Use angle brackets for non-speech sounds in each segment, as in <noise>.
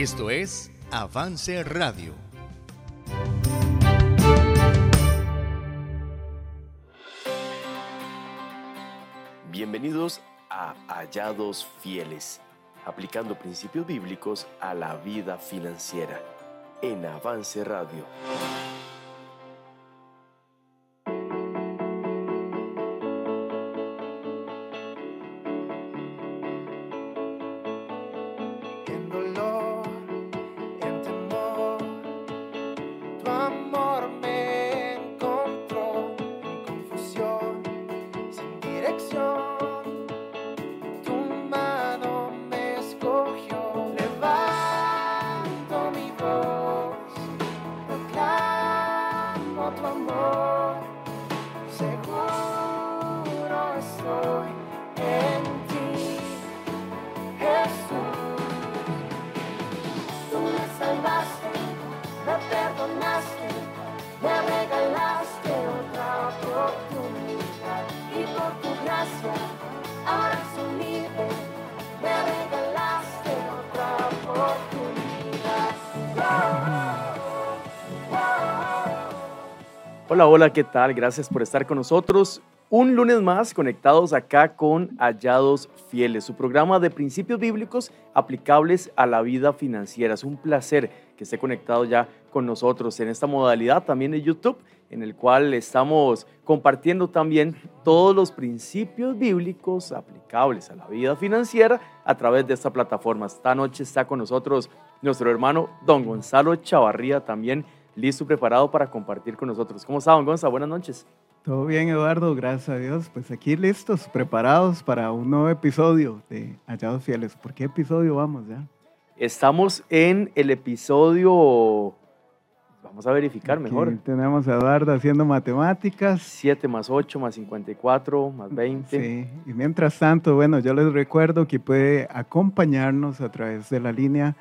Esto es Avance Radio. Bienvenidos a Hallados Fieles, aplicando principios bíblicos a la vida financiera en Avance Radio. Hola, hola, ¿qué tal? Gracias por estar con nosotros. Un lunes más conectados acá con Hallados Fieles, su programa de principios bíblicos aplicables a la vida financiera. Es un placer que esté conectado ya con nosotros en esta modalidad también de YouTube, en el cual estamos compartiendo también todos los principios bíblicos aplicables a la vida financiera a través de esta plataforma. Esta noche está con nosotros nuestro hermano don Gonzalo Chavarría también listo, preparado para compartir con nosotros. ¿Cómo está, don Gonzalo? Buenas noches. Todo bien, Eduardo, gracias a Dios. Pues aquí listos, preparados para un nuevo episodio de Hallados Fieles. ¿Por qué episodio vamos ya? Estamos en el episodio... Vamos a verificar mejor. Tenemos a Eduardo haciendo matemáticas. 7 más 8 más 54 más 20. Sí, y mientras tanto, bueno, yo les recuerdo que puede acompañarnos a través de la línea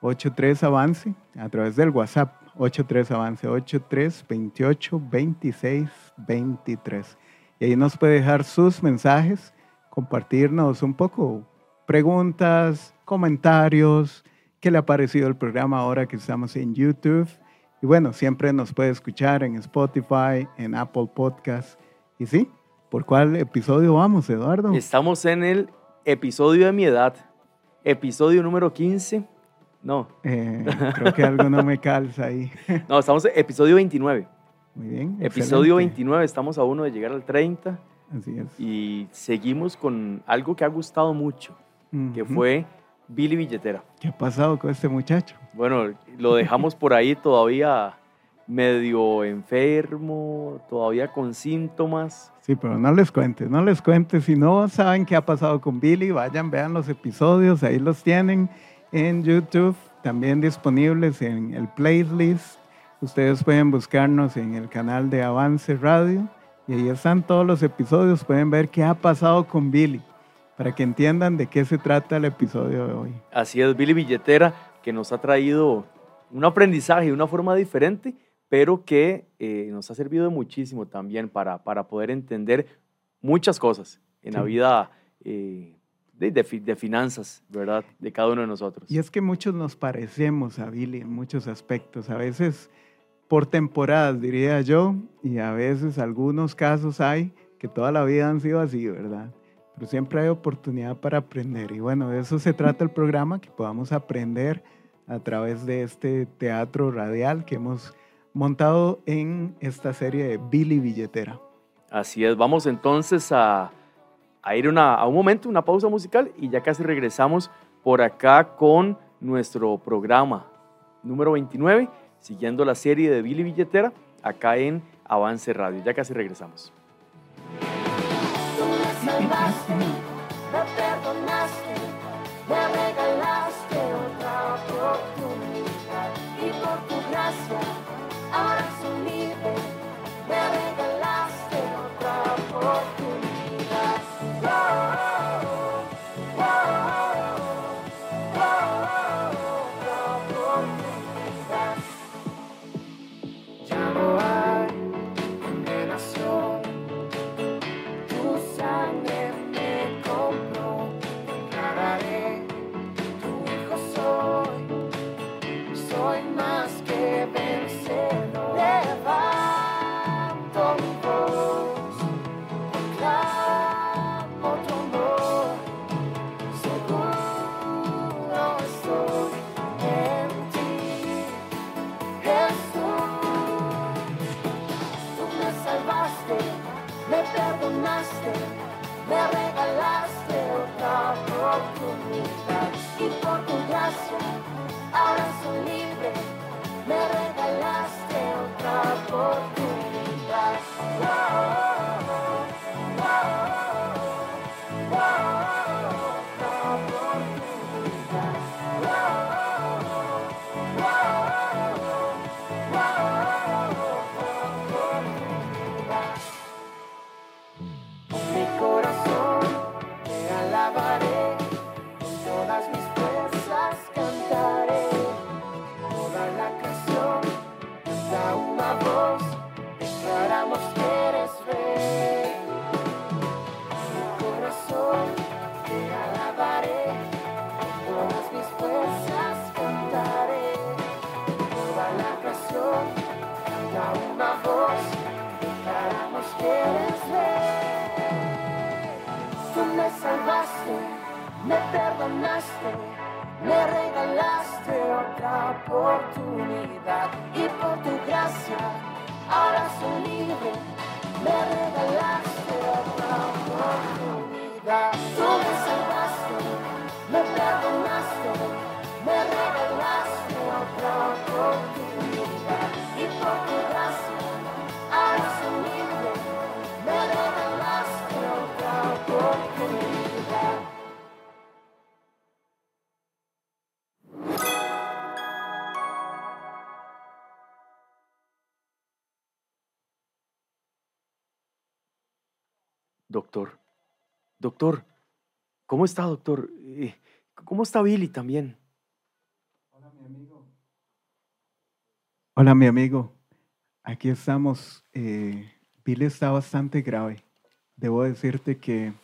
83 Avance, a través del WhatsApp 83 Avance, 83 28 26 23. Y ahí nos puede dejar sus mensajes, compartirnos un poco preguntas, comentarios, qué le ha parecido el programa ahora que estamos en YouTube. Y bueno, siempre nos puede escuchar en Spotify, en Apple Podcast. Y sí, ¿por cuál episodio vamos, Eduardo? Estamos en el episodio de mi edad, episodio número 15 no. Eh, creo que algo no me calza ahí. <laughs> no, estamos en episodio 29. Muy bien. Episodio 29, estamos a uno de llegar al 30. Así es. Y seguimos con algo que ha gustado mucho, que fue Billy Billetera. ¿Qué ha pasado con este muchacho? Bueno, lo dejamos por ahí todavía medio enfermo, todavía con síntomas. Sí, pero no les cuentes, no les cuentes. Si no saben qué ha pasado con Billy, vayan, vean los episodios, ahí los tienen en YouTube, también disponibles en el playlist. Ustedes pueden buscarnos en el canal de Avance Radio y ahí están todos los episodios. Pueden ver qué ha pasado con Billy para que entiendan de qué se trata el episodio de hoy. Así es, Billy Billetera, que nos ha traído un aprendizaje de una forma diferente, pero que eh, nos ha servido muchísimo también para, para poder entender muchas cosas en la vida eh, de, finanzas, ¿verdad? De cada uno de nosotros. Y es que muchos nos parecemos a Billy en muchos aspectos, a veces por temporadas, diría yo, y a veces algunos casos hay que toda la vida han sido así, ¿verdad? Pero siempre hay oportunidad para aprender. Y bueno, de eso se trata el programa, que podamos aprender a través de este teatro radial que hemos montado en esta serie de Billy Billetera. Así es, vamos entonces a a ir una, a un momento, una pausa musical y ya casi regresamos por acá con nuestro programa número 29, siguiendo la serie de Billy Billetera, acá en Avance Radio. Ya casi regresamos. Tú. voz, declaramos que eres rey. Mi corazón te alabaré, todas mis fuerzas cantaré. Toda la creación canta una voz, declaramos que eres rey. Tú me salvaste, me perdonaste ahora soy libre. Me regalaste otra oportunidad. Tú me salvaste, me perdonaste, me regalaste otra oportunidad y por tu gracia Doctor, doctor, ¿cómo está, doctor? Eh, ¿Cómo está Billy también? Hola, mi amigo. Aquí estamos. Eh, Billy está bastante grave. Debo decirte que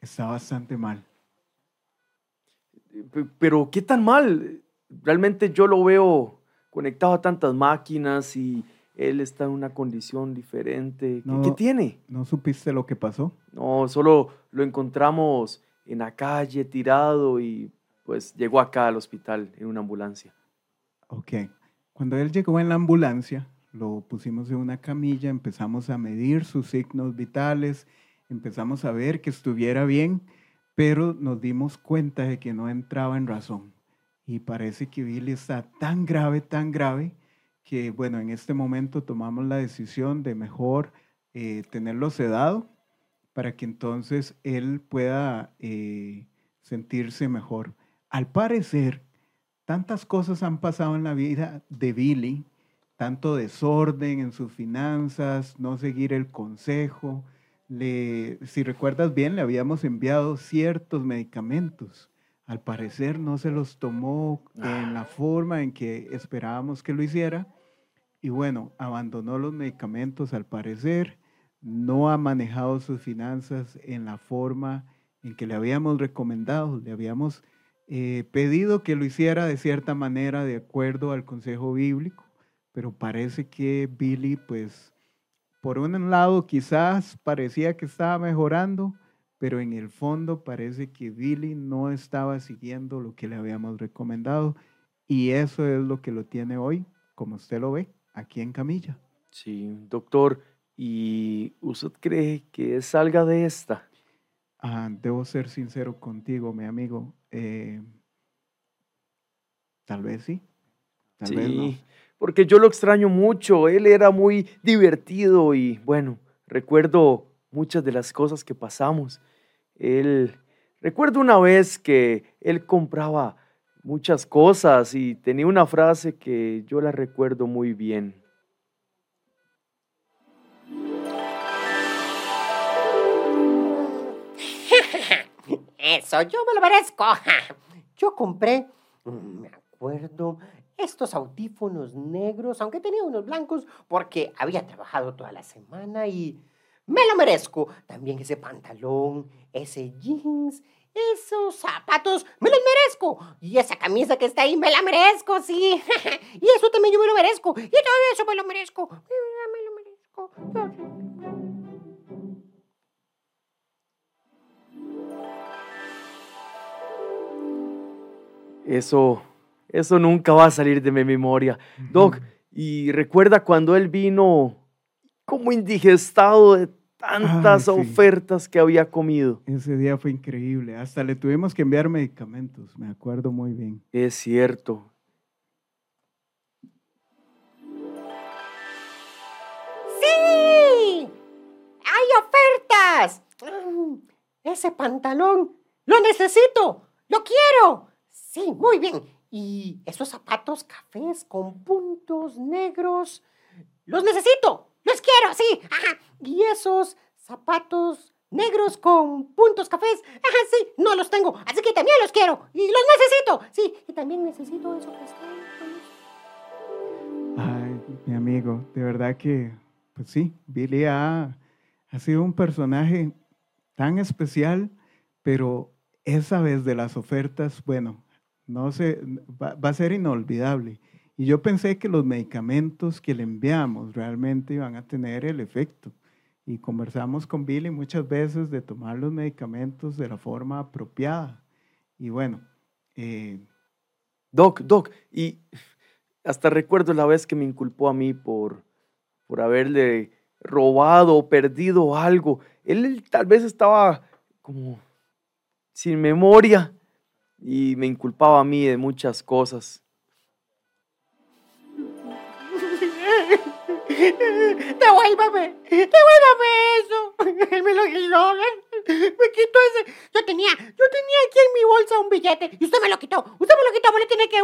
está bastante mal. Pe- Pero, ¿qué tan mal? Realmente yo lo veo conectado a tantas máquinas y él está en una condición diferente. ¿Qué, No. qué tiene? ¿No supiste lo que pasó? No, solo lo encontramos en la calle tirado y pues llegó acá al hospital en una ambulancia. Ok. Cuando él llegó en la ambulancia, lo pusimos en una camilla, empezamos a medir sus signos vitales, empezamos a ver que estuviera bien, pero nos dimos cuenta de que no entraba en razón. Y parece que Billy está tan grave, tan grave, que bueno, en este momento tomamos la decisión de mejor eh, tenerlo sedado para que entonces él pueda eh, sentirse mejor. Al parecer, tantas cosas han pasado en la vida de Billy, tanto desorden en sus finanzas, no seguir el consejo. Le, si recuerdas bien, le habíamos enviado ciertos medicamentos. Al parecer no se los tomó en la forma en que esperábamos que lo hiciera. Y bueno, abandonó los medicamentos al parecer, no ha manejado sus finanzas en la forma en que le habíamos recomendado, le habíamos eh, pedido que lo hiciera de cierta manera de acuerdo al consejo bíblico, pero parece que Billy, pues, por un lado quizás parecía que estaba mejorando, pero en el fondo parece que Billy no estaba siguiendo lo que le habíamos recomendado y eso es lo que lo tiene hoy, como usted lo ve, aquí en camilla. Sí, doctor, ¿y usted cree que salga de esta? Ah, debo ser sincero contigo, mi amigo. eh, tal vez sí, tal vez no. Sí, porque yo lo extraño mucho. Él era muy divertido y bueno, recuerdo muchas de las cosas que pasamos. Él, recuerdo una vez que él compraba muchas cosas y tenía una frase que yo la recuerdo muy bien. <laughs> Eso, yo me lo merezco. <laughs> Yo compré, mm, me acuerdo, estos audífonos negros, aunque tenía unos blancos, porque había trabajado toda la semana y me lo merezco. También ese pantalón, ese jeans, esos zapatos, me los merezco. Y esa camisa que está ahí, me la merezco, sí. <laughs> Y eso también yo me lo merezco. Y todo eso me lo merezco. Me lo merezco. Eso, eso nunca va a salir de mi memoria. Doc, y recuerda cuando él vino como indigestado de tantas sí. ofertas que había comido. Ese día fue increíble. Hasta le tuvimos que enviar medicamentos, me acuerdo muy bien. Es cierto. ¡Sí! ¡Hay ofertas! Mm, Ese pantalón, lo necesito, lo quiero. Sí, muy bien. Y esos zapatos cafés con puntos negros, los necesito, los quiero, sí. Ajá. Y esos zapatos negros con puntos cafés, ajá, sí, no los tengo, así que también los quiero y los necesito. Sí, y también necesito eso que está ahí. Ay, mi amigo, de verdad que, pues sí, Billy ha, ha sido un personaje tan especial, pero esa vez de las ofertas, bueno, no sé, va, va a ser inolvidable. Y yo pensé que los medicamentos que le enviamos realmente iban a tener el efecto. Y conversamos con Billy muchas veces de tomar los medicamentos de la forma apropiada. Y bueno, eh, Doc, Doc, y hasta recuerdo la vez que me inculpó a mí por, por haberle robado o perdido algo. Él, él tal vez estaba como sin memoria y me inculpaba a mí de muchas cosas. Devuélvame, devuélvame eso. Él me lo quitó. Me quitó ese. Yo tenía, yo tenía aquí en mi bolsa un billete y usted me lo quitó. Usted me lo quitó, me lo tiene que.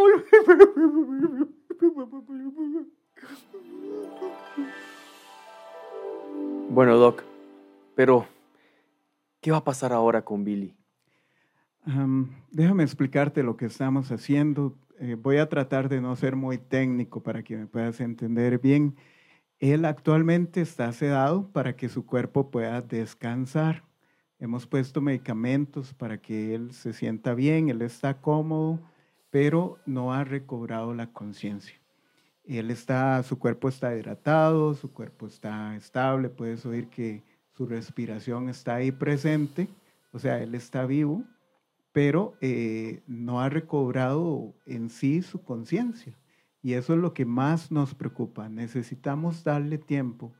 Bueno, Doc, pero ¿qué va a pasar ahora con Billy? Am, déjame explicarte lo que estamos haciendo. Eh, voy a tratar de no ser muy técnico para que me puedas entender bien. Él actualmente está sedado para que su cuerpo pueda descansar. Hemos puesto medicamentos para que él se sienta bien, él está cómodo, pero no ha recobrado la conciencia. Él está, su cuerpo está hidratado, su cuerpo está estable, puedes oír que su respiración está ahí presente, o sea, él está vivo, pero eh, no ha recobrado en sí su conciencia. Y eso es lo que más nos preocupa. Necesitamos darle tiempo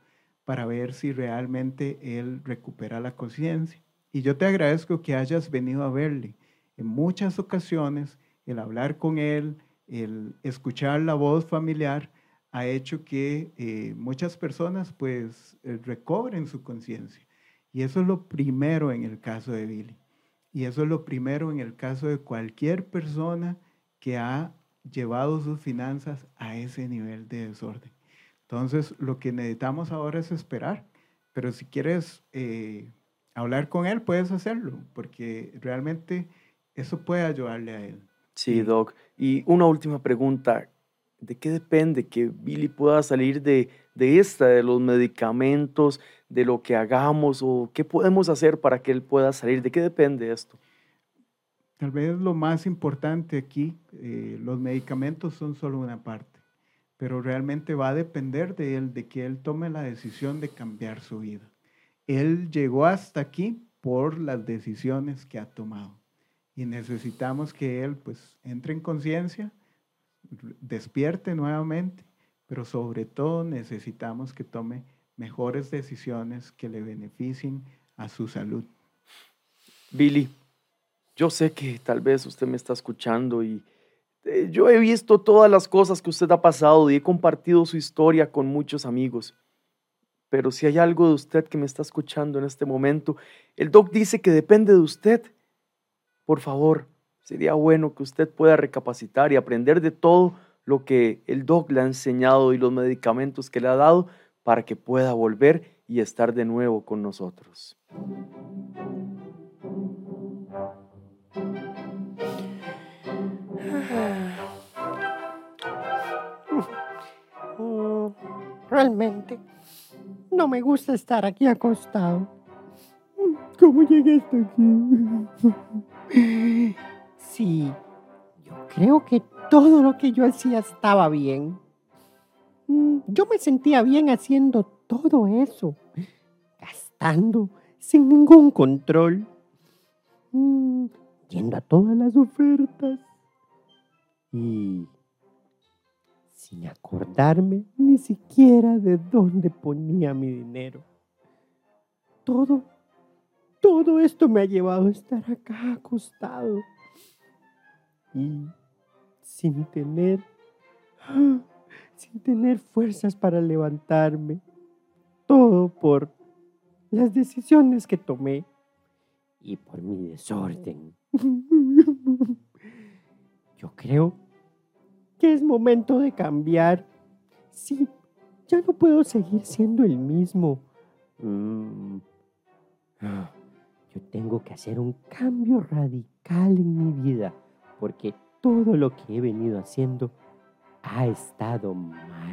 para ver si realmente él recupera la conciencia. Y yo te agradezco que hayas venido a verle. En muchas ocasiones, el hablar con él, el escuchar la voz familiar, ha hecho que eh, muchas personas pues eh, recobren su conciencia. Y eso es lo primero en el caso de Billy. Y eso es lo primero en el caso de cualquier persona que ha llevado sus finanzas a ese nivel de desorden. Entonces, lo que necesitamos ahora es esperar. Pero si quieres eh, hablar con él, puedes hacerlo, porque realmente eso puede ayudarle a él. Sí, Doc. Y una última pregunta. ¿De qué depende que Billy pueda salir de, de esta, de los medicamentos, de lo que hagamos o qué podemos hacer para que él pueda salir? ¿De qué depende esto? Tal vez lo más importante aquí, eh, los medicamentos son solo una parte, pero realmente va a depender de él, de que él tome la decisión de cambiar su vida. Él llegó hasta aquí por las decisiones que ha tomado y necesitamos que él pues entre en conciencia, despierte nuevamente, pero sobre todo necesitamos que tome mejores decisiones que le beneficien a su salud. Billy, yo sé que tal vez usted me está escuchando y eh, yo he visto todas las cosas que usted ha pasado y he compartido su historia con muchos amigos. Pero si hay algo de usted que me está escuchando en este momento, el doc dice que depende de usted. Por favor, sería bueno que usted pueda recapacitar y aprender de todo lo que el doc le ha enseñado y los medicamentos que le ha dado para que pueda volver y estar de nuevo con nosotros. Realmente, no me gusta estar aquí acostado. ¿Cómo llegué hasta aquí? Sí, yo creo que todo lo que yo hacía estaba bien. Yo me sentía bien haciendo todo eso, gastando sin ningún control, yendo a todas las ofertas y sin acordarme ni siquiera de dónde ponía mi dinero. Todo, todo esto me ha llevado a estar acá acostado y sin tener, sin tener fuerzas para levantarme. Todo por las decisiones que tomé y por mi desorden. <laughs> Yo creo que es momento de cambiar. Sí, ya no puedo seguir siendo el mismo. Mm. Yo tengo que hacer un cambio radical en mi vida porque todo lo que he venido haciendo ha estado mal.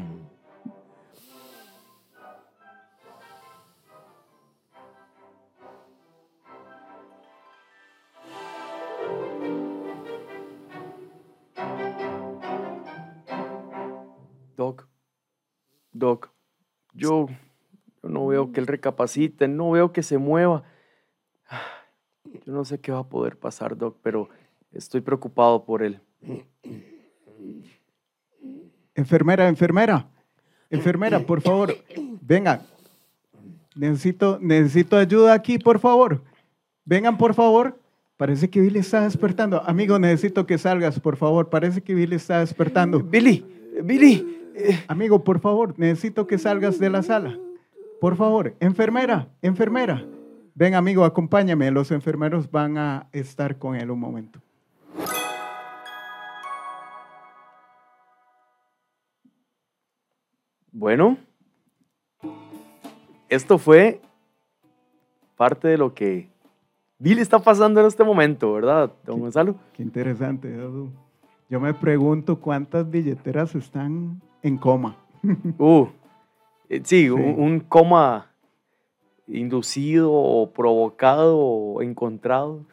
Doc, yo, yo no veo que él recapacite, no veo que se mueva. Yo no sé qué va a poder pasar, Doc, pero estoy preocupado por él. Enfermera, enfermera. Enfermera, por favor, venga. Necesito, necesito ayuda aquí, por favor. Vengan, por favor. Parece que Billy está despertando. Amigo, necesito que salgas, por favor. Parece que Billy está despertando. Billy, Billy. Amigo, por favor, necesito que salgas de la sala. Por favor, enfermera, enfermera. Ven, amigo, acompáñame. Los enfermeros van a estar con él un momento. Bueno, esto fue parte de lo que Billy está pasando en este momento, ¿verdad, don Gonzalo? Qué interesante, Edu. Yo me pregunto cuántas billeteras están en coma. Uh, eh, sí, Un, un coma inducido o provocado o encontrado.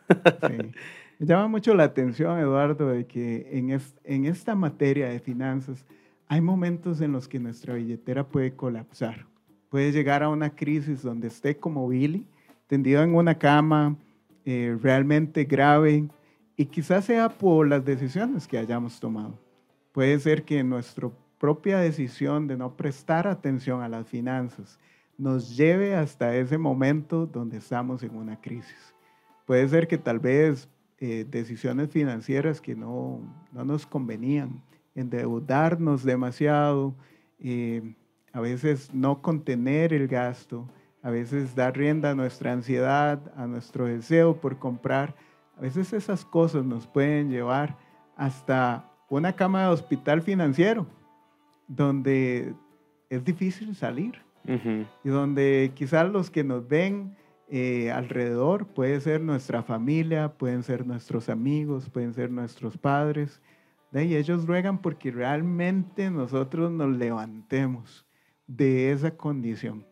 Sí. Me llama mucho la atención, Eduardo, de que en, es- en esta materia de finanzas hay momentos en los que nuestra billetera puede colapsar. Puede llegar a una crisis donde esté como Billy, tendido en una cama, eh, realmente grave, y quizás sea por las decisiones que hayamos tomado. Puede ser que nuestra propia decisión de no prestar atención a las finanzas nos lleve hasta ese momento donde estamos en una crisis. Puede ser que tal vez eh, decisiones financieras que no, no nos convenían, endeudarnos demasiado, eh, a veces no contener el gasto, a veces dar rienda a nuestra ansiedad, a nuestro deseo por comprar. A veces esas cosas nos pueden llevar hasta una cama de hospital financiero, donde es difícil salir Ujú. y donde quizás los que nos ven eh, alrededor puede ser nuestra familia, pueden ser nuestros amigos, pueden ser nuestros padres. De ahí ellos ruegan porque realmente nosotros nos levantemos de esa condición.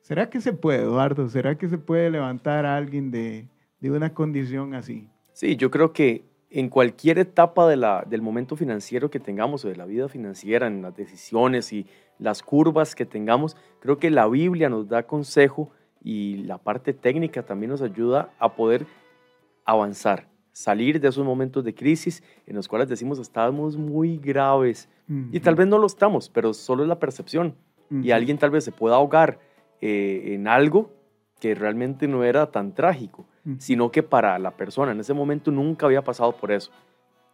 ¿Será que se puede, Eduardo? ¿Será que se puede levantar a alguien de, de una condición así? Sí, yo creo que en cualquier etapa de la, del momento financiero que tengamos o de la vida financiera, en las decisiones y las curvas que tengamos, creo que la Biblia nos da consejo y la parte técnica también nos ayuda a poder avanzar, salir de esos momentos de crisis en los cuales decimos estamos muy graves y tal vez no lo estamos, pero solo es la percepción. Y alguien tal vez se pueda ahogar eh, en algo que realmente no era tan trágico. Sino que para la persona en ese momento nunca había pasado por eso.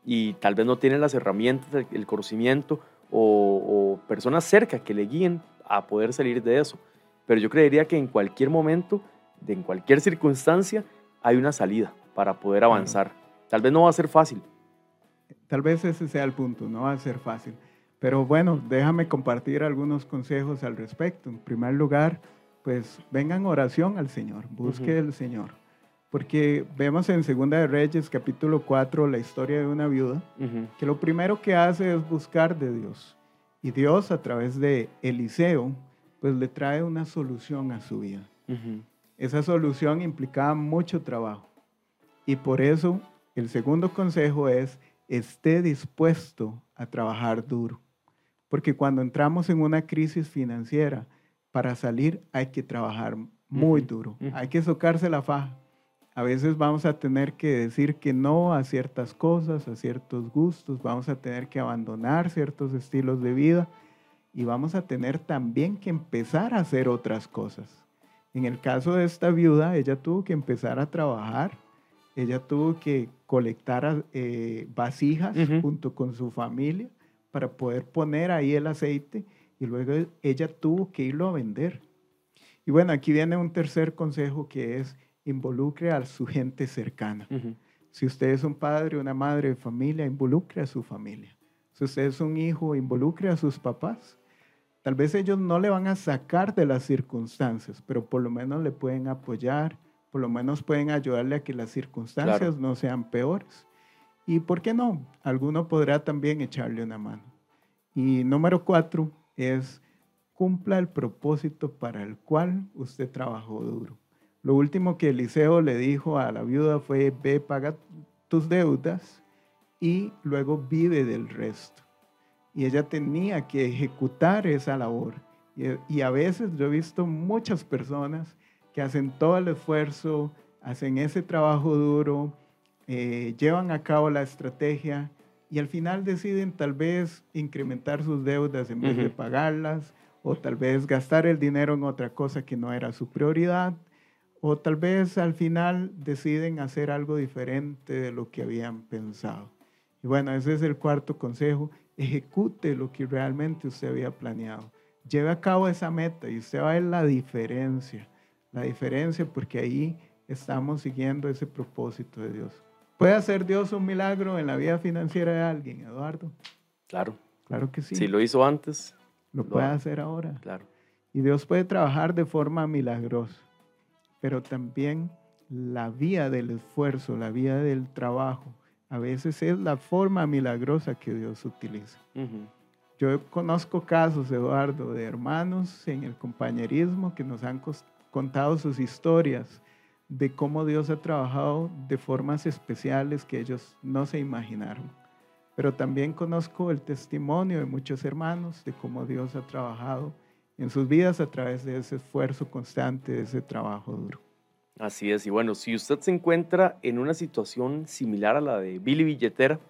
Y tal vez no tiene las herramientas, el, conocimiento o, o personas cerca que le guíen a poder salir de eso. Pero yo creería que en cualquier momento, en cualquier circunstancia, hay una salida para poder avanzar. Tal vez no va a ser fácil. Tal vez ese sea el punto, no va a ser fácil. Pero bueno, déjame compartir algunos consejos al respecto. En primer lugar, pues vengan oración al Señor, busque Ujú. el Señor. Porque vemos en Segunda de Reyes, capítulo 4, la historia de una viuda, Ujú, que lo primero que hace es buscar de Dios. Y Dios, a través de Eliseo, pues le trae una solución a su vida. ujú, Esa solución implicaba mucho trabajo. Y por eso el segundo consejo es, esté dispuesto a trabajar duro. Porque cuando entramos en una crisis financiera, para salir hay que trabajar muy duro. ujú. Hay que socarse la faja. A veces vamos a tener que decir que no a ciertas cosas, a ciertos gustos, vamos a tener que abandonar ciertos estilos de vida y vamos a tener también que empezar a hacer otras cosas. En el caso de esta viuda, ella tuvo que empezar a trabajar, ella tuvo que colectar eh, vasijas junto con su familia para poder poner ahí el aceite y luego ella tuvo que irlo a vender. Y bueno, aquí viene un tercer consejo que es involucre a su gente cercana. Si usted es un padre, una madre de familia, involucre a su familia. Si usted es un hijo, involucre a sus papás. Tal vez ellos no le van a sacar de las circunstancias, pero por lo menos le pueden apoyar, por lo menos pueden ayudarle a que las circunstancias Claro. no sean peores. Y por qué no, alguno podrá también echarle una mano. Y número cuatro es cumpla el propósito para el cual usted trabajó duro. Lo último que Eliseo le dijo a la viuda fue, ve, paga tus deudas y luego vive del resto. Y ella tenía que ejecutar esa labor. Y, y a veces yo he visto muchas personas que hacen todo el esfuerzo, hacen ese trabajo duro, eh, llevan a cabo la estrategia y al final deciden tal vez incrementar sus deudas en vez de pagarlas, o tal vez gastar el dinero en otra cosa que no era su prioridad, o tal vez al final deciden hacer algo diferente de lo que habían pensado. Y bueno, ese es el cuarto consejo. Ejecute lo que realmente usted había planeado. Lleve a cabo esa meta y usted va a ver la diferencia. La diferencia porque ahí estamos siguiendo ese propósito de Dios. ¿Puede hacer Dios un milagro en la vida financiera de alguien, Eduardo? Claro. Claro que sí. Si lo hizo antes, lo lo puede hacer ahora. claro. Y Dios puede trabajar de forma milagrosa, pero también la vía del esfuerzo, la vía del trabajo, a veces es la forma milagrosa que Dios utiliza. Yo conozco casos, Eduardo, de hermanos en el compañerismo que nos han contado sus historias de cómo Dios ha trabajado de formas especiales que ellos no se imaginaron. Pero también conozco el testimonio de muchos hermanos de cómo Dios ha trabajado en sus vidas a través de ese esfuerzo constante, de ese trabajo duro. Así es. Y bueno, si usted se encuentra en una situación similar a la de Billy Billetera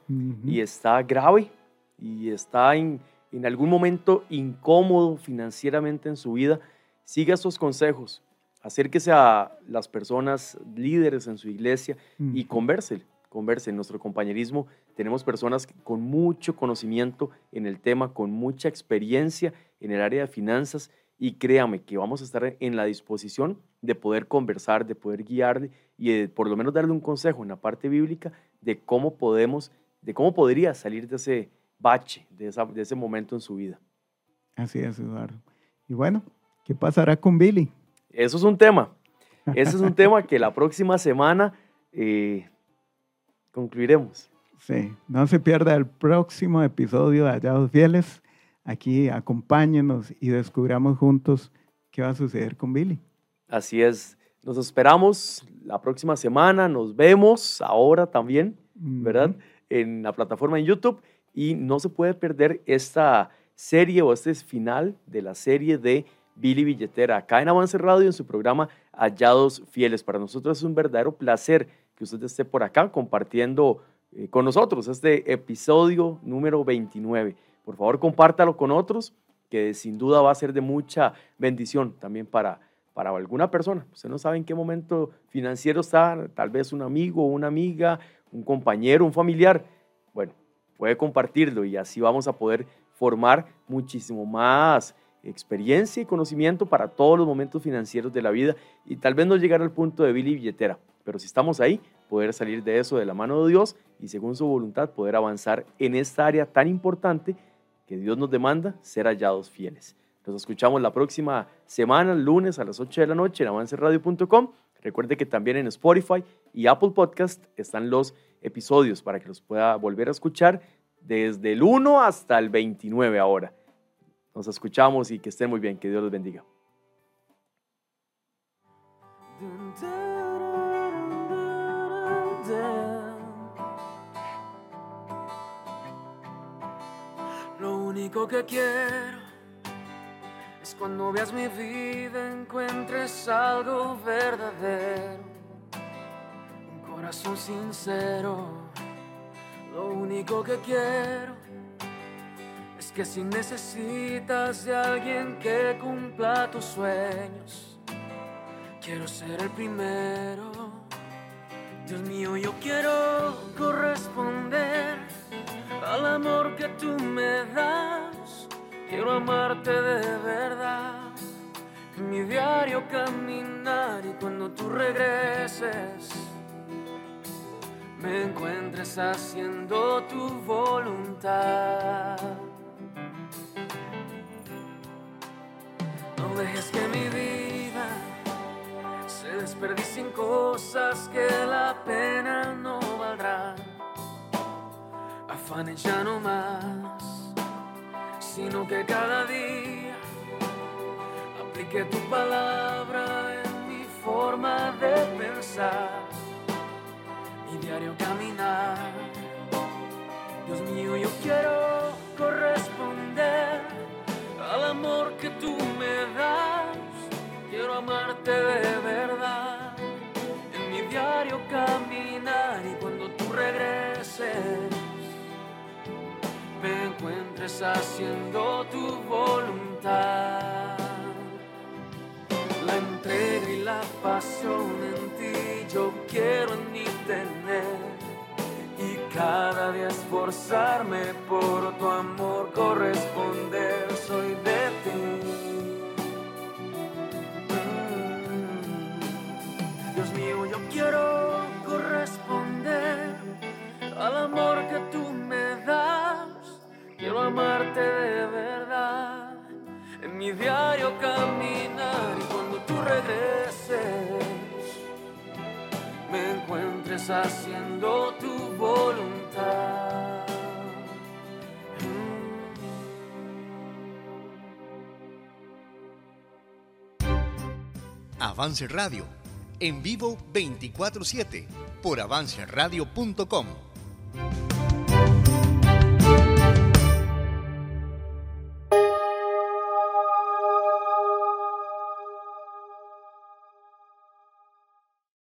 y está grave y está en, en algún momento incómodo financieramente en su vida, siga estos consejos. Acérquese a las personas líderes en su iglesia y converse, converse. En nuestro compañerismo tenemos personas con mucho conocimiento en el tema, con mucha experiencia en el área de finanzas y créame que vamos a estar en la disposición de poder conversar, de poder guiarle y de por lo menos darle un consejo en la parte bíblica de cómo podemos, de cómo podría salir de ese bache, de, esa- de ese momento en su vida. Así es, Eduardo. Y bueno, ¿qué pasará con Billy? Eso es un tema. Ese es un tema que la próxima semana eh, concluiremos. Sí, no se pierda el próximo episodio de Hallados Fieles. Aquí acompáñenos y descubramos juntos qué va a suceder con Billy. Así es. Nos esperamos la próxima semana. Nos vemos ahora también, ¿verdad? Ujú. En la plataforma en YouTube. Y no se puede perder esta serie o este final de la serie de Billy Billetera, acá en Avance Radio, en su programa Hallados Fieles. Para nosotros es un verdadero placer que usted esté por acá compartiendo eh, con nosotros este episodio número 29. Por favor, compártalo con otros, que sin duda va a ser de mucha bendición también para, para alguna persona. Usted no sabe en qué momento financiero está, tal vez un amigo, una amiga, un compañero, un familiar. Bueno, puede compartirlo y así vamos a poder formar muchísimo más experiencia y conocimiento para todos los momentos financieros de la vida y tal vez no llegar al punto de Billy Billetera, pero si estamos ahí, poder salir de eso de la mano de Dios y según su voluntad poder avanzar en esta área tan importante que Dios nos demanda ser hallados fieles. Nos escuchamos la próxima semana, lunes a las 8 de la noche en avanceradio.com. Recuerde que también en Spotify y Apple Podcast están los episodios para que los pueda volver a escuchar desde el 1 hasta el 29 ahora. Nos escuchamos y que estén muy bien. Que Dios los bendiga. Único que quiero es cuando veas mi vida encuentres algo verdadero, un corazón sincero. Lo único que quiero es que si necesitas de alguien que cumpla tus sueños, quiero ser el primero. Dios mío, yo quiero corresponder al amor que tú me das. Quiero amarte de verdad. En mi diario caminar y cuando tú regreses, me encuentres haciendo tu voluntad. No dejes que mi vida se desperdicie en cosas que la pena. Afanes ya no más, sino que cada día aplique tu palabra en mi forma de pensar, mi diario caminar. Dios mío, yo quiero corresponder al amor que tú me das. Quiero amarte de verdad. En mi diario caminar y cuando tú regreses, encuentres haciendo tu voluntad. La entrega y la pasión en ti yo quiero en mí tener. Y cada día esforzarme por tu amor corresponder. Soy Avance Radio, en vivo 24/7 por avanceradio.com.